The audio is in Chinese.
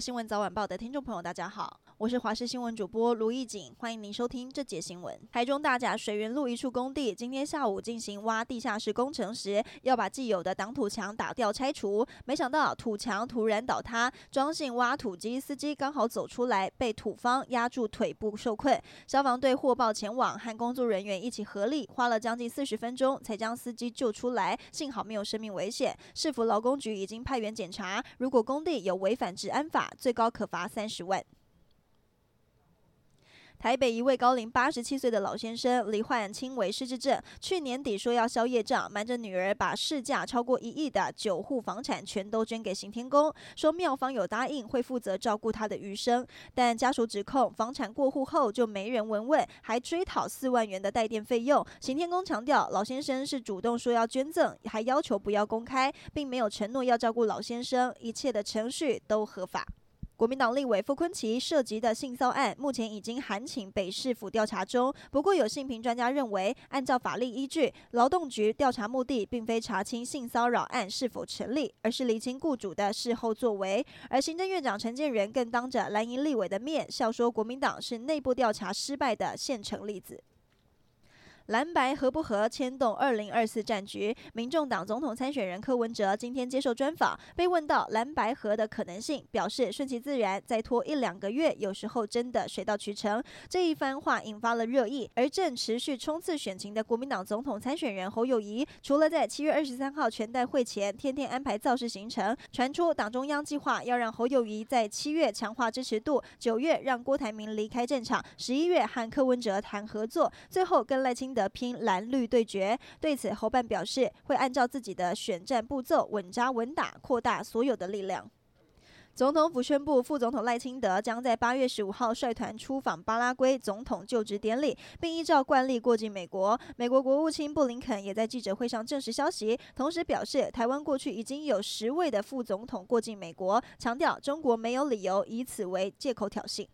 新闻早晚报的听众朋友，大家好，我是华视新闻主播卢艺锦，欢迎您收听这节新闻。台中大甲水源路一处工地今天下午进行挖地下室工程时，要把既有的挡土墙打掉拆除，没想到土墙突然倒塌，装信挖土机司机刚好走出来，被土方压住腿部受困。消防队获报前往，和工作人员一起合力，花了将近四十分钟才将司机救出来，幸好没有生命危险。市府劳工局已经派员检查，如果工地有违反治安法，最高可罚三十万。台北一位高龄八十七岁的老先生罹患轻微失智症，去年底说要消业障，瞒着女儿把市价超过一亿的九户房产全都捐给行天宫，说庙方有答应会负责照顾他的余生，但家属指控房产过户后就没人闻问，还追讨四万元的代垫费用。行天宫强调，老先生是主动说要捐赠，还要求不要公开，并没有承诺要照顾老先生，一切的程序都合法。国民党立委傅昆萁涉及的性骚案，目前已经函请北市府调查中。不过，有性平专家认为，按照法律依据，劳动局调查目的并非查清性骚扰案是否成立，而是厘清雇主的事后作为。而行政院长陈建仁更当着蓝营立委的面笑说，国民党是内部调查失败的现成例子。蓝白合不合牵动二零二四战局。民众党总统参选人柯文哲今天接受专访，被问到蓝白合的可能性，表示顺其自然，再拖一两个月，有时候真的水到渠成。这一番话引发了热议。而正持续冲刺选情的国民党总统参选人侯友谊，除了在七月二十三号全代会前天天安排造势行程，传出党中央计划要让侯友谊在七月强化支持度，九月让郭台铭离开战场，十一月和柯文哲谈合作，最后跟赖清德。的拼蓝绿对决，对此侯办表示会按照自己的选战步骤稳扎稳打，扩大所有的力量。总统府宣布，副总统赖清德将在八月十五号率团出访巴拉圭总统就职典礼，并依照惯例过境美国。美国国务卿布林肯也在记者会上证实消息，同时表示台湾过去已经有十位的副总统过境美国，强调中国没有理由以此为借口挑衅。